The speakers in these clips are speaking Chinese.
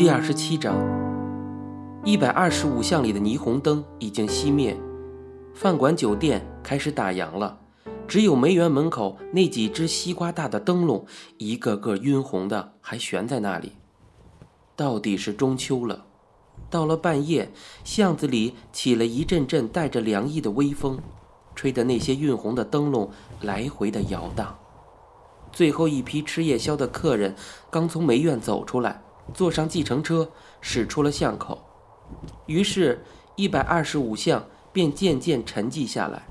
第二十七章，一百二十五巷里的霓虹灯已经熄灭，饭馆酒店开始打烊了，只有梅园门口那几只西瓜大的灯笼，一个个晕红的，还悬在那里。到底是中秋了，到了半夜，巷子里起了一阵阵带着凉意的微风，吹得那些晕红的灯笼来回的摇荡。最后一批吃夜宵的客人刚从梅院走出来。坐上计程车，驶出了巷口，于是，一百二十五巷便渐渐沉寂下来。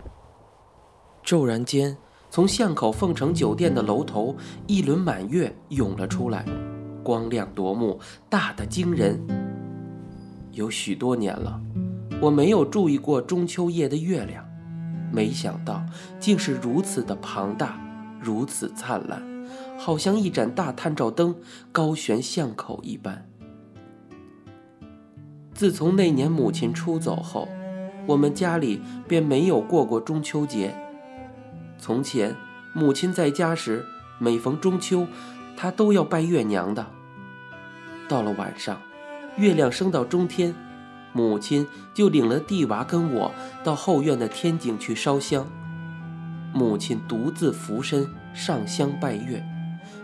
骤然间，从巷口凤城酒店的楼头，一轮满月涌了出来，光亮夺目，大得惊人。有许多年了，我没有注意过中秋夜的月亮，没想到竟是如此的庞大，如此灿烂。好像一盏大探照灯高悬巷口一般。自从那年母亲出走后，我们家里便没有过过中秋节。从前，母亲在家时，每逢中秋，她都要拜月娘的。到了晚上，月亮升到中天，母亲就领了弟娃跟我到后院的天井去烧香。母亲独自俯身上香拜月。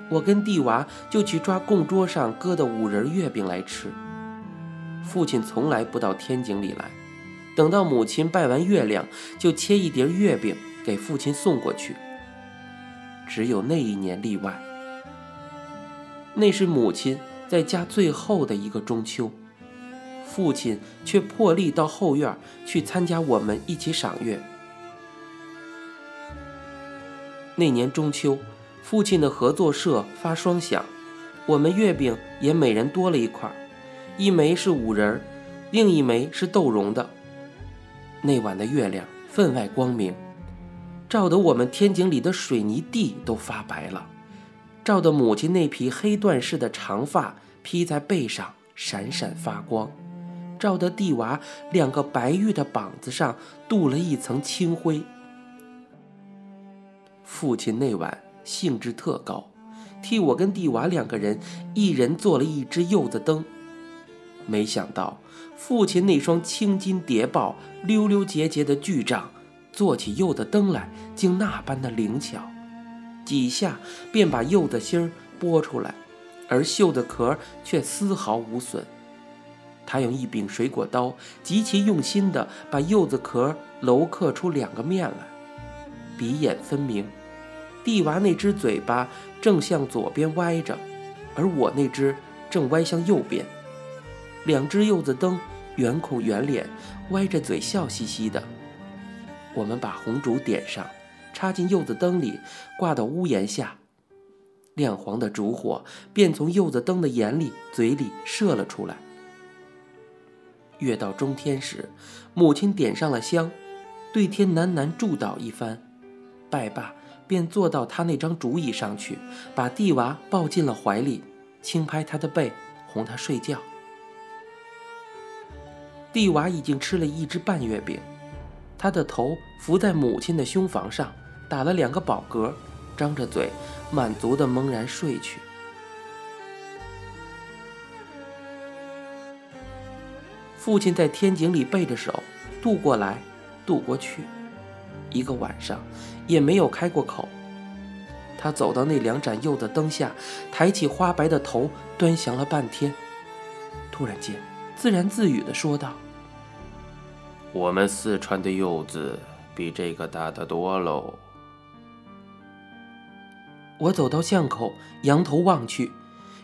我跟弟娃就去抓供桌上搁的五仁月饼来吃。父亲从来不到天井里来，等到母亲拜完月亮，就切一碟月饼给父亲送过去。只有那一年例外，那是母亲在家最后的一个中秋，父亲却破例到后院去参加我们一起赏月。那年中秋。父亲的合作社发双响，我们月饼也每人多了一块，一枚是五仁儿，另一枚是豆蓉的。那晚的月亮分外光明，照得我们天井里的水泥地都发白了，照得母亲那匹黑缎似的长发披在背上闪闪发光，照得地娃两个白玉的膀子上镀了一层青灰。父亲那晚。兴致特高，替我跟弟娃两个人一人做了一只柚子灯。没想到父亲那双青筋叠抱、溜溜结结的巨掌，做起柚子灯来竟那般的灵巧，几下便把柚子芯儿剥出来，而柚子壳却丝毫无损。他用一柄水果刀，极其用心地把柚子壳镂刻出两个面来，鼻眼分明。地娃那只嘴巴正向左边歪着，而我那只正歪向右边。两只柚子灯，圆孔圆脸，歪着嘴笑嘻嘻的。我们把红烛点上，插进柚子灯里，挂到屋檐下。亮黄的烛火便从柚子灯的眼里、嘴里射了出来。月到中天时，母亲点上了香，对天喃喃祝祷一番，拜罢。便坐到他那张竹椅上去，把蒂娃抱进了怀里，轻拍他的背，哄他睡觉。蒂娃已经吃了一只半月饼，他的头伏在母亲的胸房上，打了两个饱嗝，张着嘴，满足的蒙然睡去。父亲在天井里背着手，渡过来，渡过去。一个晚上也没有开过口。他走到那两盏柚的灯下，抬起花白的头，端详了半天，突然间自言自语地说道：“我们四川的柚子比这个大得多喽。”我走到巷口，仰头望去，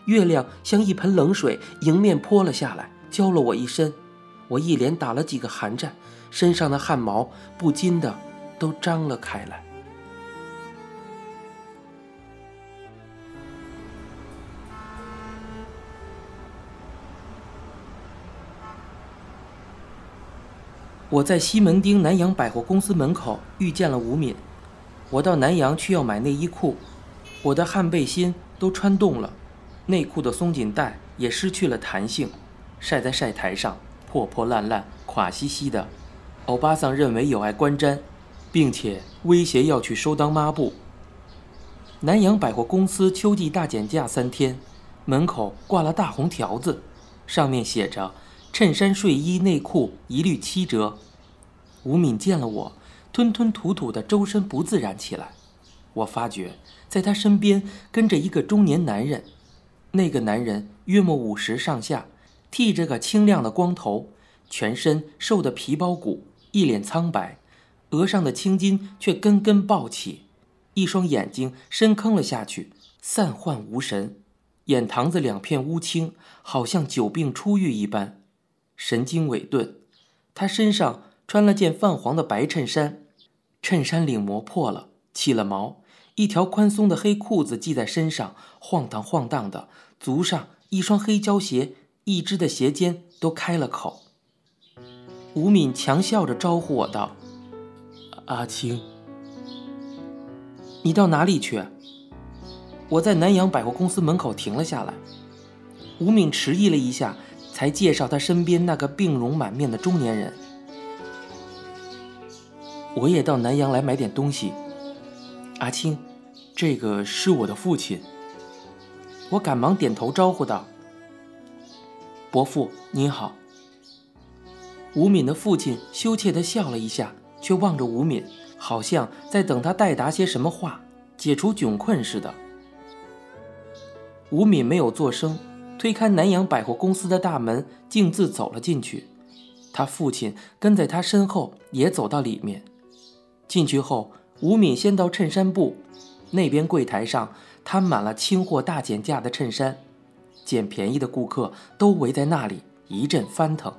月亮像一盆冷水迎面泼了下来，浇了我一身。我一连打了几个寒战，身上的汗毛不禁的。都张了开来。我在西门町南洋百货公司门口遇见了吴敏。我到南洋去要买内衣裤，我的汗背心都穿洞了，内裤的松紧带也失去了弹性，晒在晒台上破破烂烂、垮兮兮的。欧巴桑认为有碍观瞻。并且威胁要去收当抹布。南洋百货公司秋季大减价三天，门口挂了大红条子，上面写着“衬衫、睡衣、内裤一律七折”。吴敏见了我，吞吞吐吐的，周身不自然起来。我发觉，在他身边跟着一个中年男人，那个男人约莫五十上下，剃着个清亮的光头，全身瘦得皮包骨，一脸苍白，额上的青筋却根根暴起，一双眼睛深坑了下去，散涣无神，眼膛子两片乌青，好像久病初愈一般，神经萎顿。他身上穿了件泛黄的白衬衫，衬衫领磨破了，起了毛。一条宽松的黑裤子系在身上，晃荡晃荡的。足上一双黑胶鞋，一只的鞋尖都开了口。吴敏强笑着招呼我道：“阿青，你到哪里去？”我在南洋百货公司门口停了下来。吴敏迟疑了一下，才介绍他身边那个病容满面的中年人：“我也到南洋来买点东西。”阿青，这个是我的父亲。我赶忙点头招呼道：“伯父您好。”吴敏的父亲羞怯地笑了一下，却望着吴敏，好像在等他代答些什么话，解除窘困似的。吴敏没有作声，推开南洋百货公司的大门，径自走了进去。他父亲跟在他身后，也走到里面。进去后。吴敏先到衬衫部，那边柜台上摊满了清货大减价的衬衫，捡便宜的顾客都围在那里，一阵翻腾。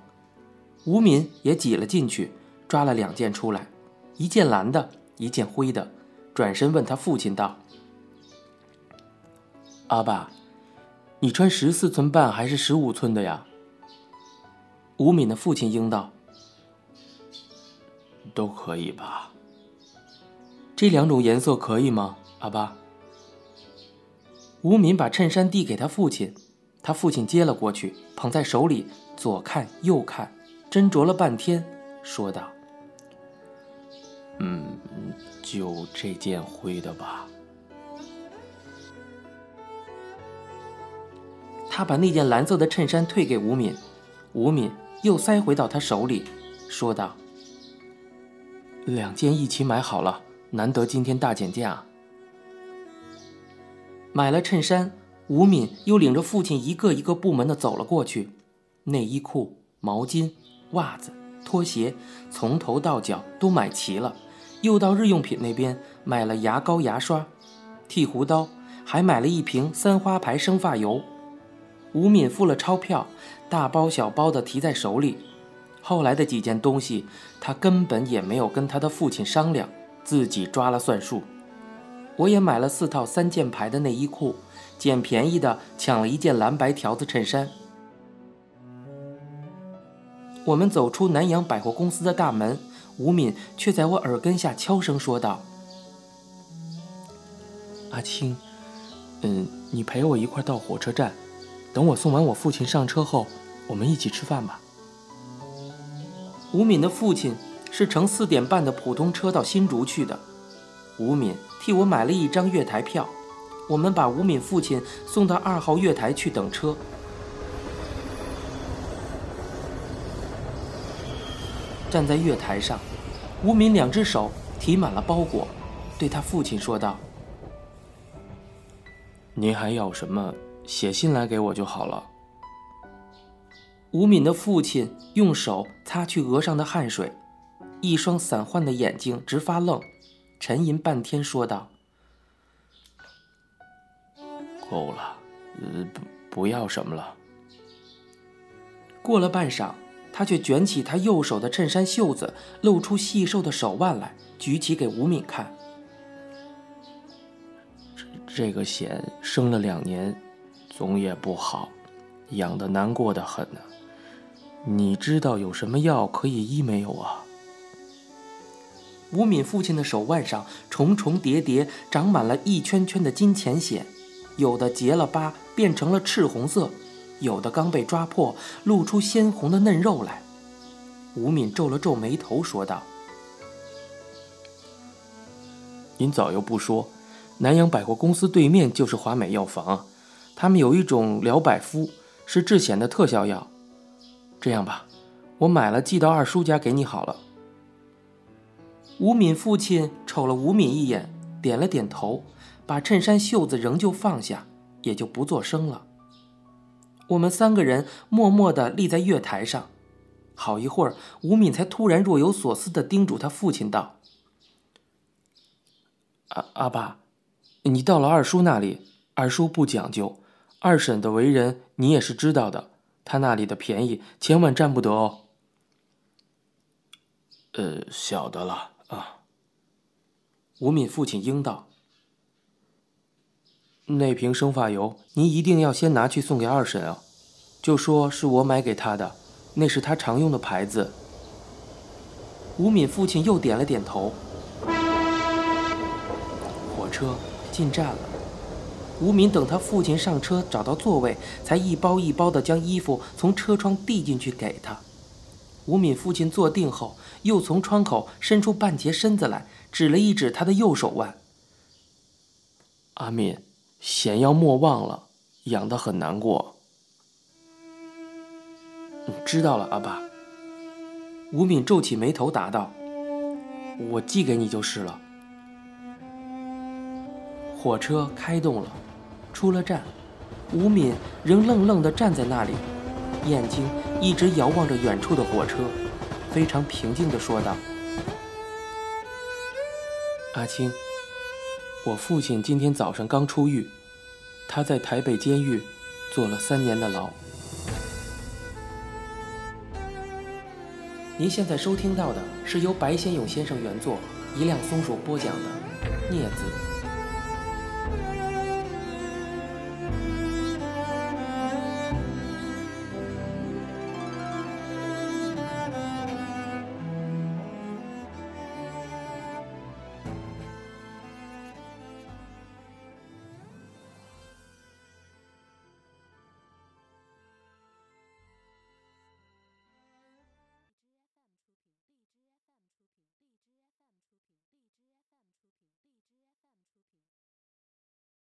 吴敏也挤了进去，抓了两件出来，一件蓝的，一件灰的，转身问他父亲道：“阿爸，你穿十四寸半还是十五寸的呀？”吴敏的父亲应道：“都可以吧。”这两种颜色可以吗，阿爸？吴敏把衬衫递给他父亲，他父亲接了过去，捧在手里，左看右看，斟酌了半天，说道：“嗯，就这件灰的吧。”他把那件蓝色的衬衫退给吴敏，吴敏又塞回到他手里，说道：“两件一起买好了。”难得今天大减价，买了衬衫，吴敏又领着父亲一个一个部门的走了过去，内衣裤、毛巾、袜子、拖鞋，从头到脚都买齐了。又到日用品那边买了牙膏、牙刷、剃胡刀，还买了一瓶三花牌生发油。吴敏付了钞票，大包小包的提在手里。后来的几件东西，他根本也没有跟他的父亲商量。自己抓了算数，我也买了四套三件牌的内衣裤，捡便宜的抢了一件蓝白条子衬衫。我们走出南洋百货公司的大门，吴敏却在我耳根下悄声说道：“阿青，嗯，你陪我一块到火车站，等我送完我父亲上车后，我们一起吃饭吧。”吴敏的父亲。是乘四点半的普通车到新竹去的。吴敏替我买了一张月台票，我们把吴敏父亲送到二号月台去等车。站在月台上，吴敏两只手提满了包裹，对他父亲说道：“您还要什么？写信来给我就好了。”吴敏的父亲用手擦去额上的汗水。一双散涣的眼睛直发愣，沉吟半天，说道：“够了，呃，不，不要什么了。”过了半晌，他却卷起他右手的衬衫袖子，露出细瘦的手腕来，举起给吴敏看。这这个险生了两年，总也不好，痒的难过的很呢。你知道有什么药可以医没有啊？吴敏父亲的手腕上重重叠叠长满了一圈圈的金钱癣，有的结了疤变成了赤红色，有的刚被抓破露出鲜红的嫩肉来。吴敏皱了皱眉头，说道：“您早又不说，南洋百货公司对面就是华美药房，他们有一种疗百肤，是治癣的特效药。这样吧，我买了寄到二叔家给你好了。吴敏父亲瞅了吴敏一眼，点了点头，把衬衫袖子仍旧放下，也就不作声了。我们三个人默默地立在月台上，好一会儿，吴敏才突然若有所思地叮嘱他父亲道：“阿阿爸，你到了二叔那里，二叔不讲究，二婶的为人你也是知道的，她那里的便宜千万占不得哦。”“呃，晓得了啊。”吴敏父亲应道。那瓶生发油，您一定要先拿去送给二婶啊！就说是我买给她的，那是她常用的牌子。吴敏父亲又点了点头。火车进站了，吴敏等他父亲上车，找到座位，才一包一包的将衣服从车窗递进去给他。吴敏父亲坐定后，又从窗口伸出半截身子来，指了一指他的右手腕：“阿敏。”险要莫忘了，养得很难过。知道了，阿爸。吴敏皱起眉头答道：“我寄给你就是了。”火车开动了，出了站，吴敏仍愣愣地站在那里，眼睛一直遥望着远处的火车，非常平静地说道：“阿青。”我父亲今天早上刚出狱，他在台北监狱坐了三年的牢。您现在收听到的是由白先勇先生原作，一辆松鼠播讲的《镊子》。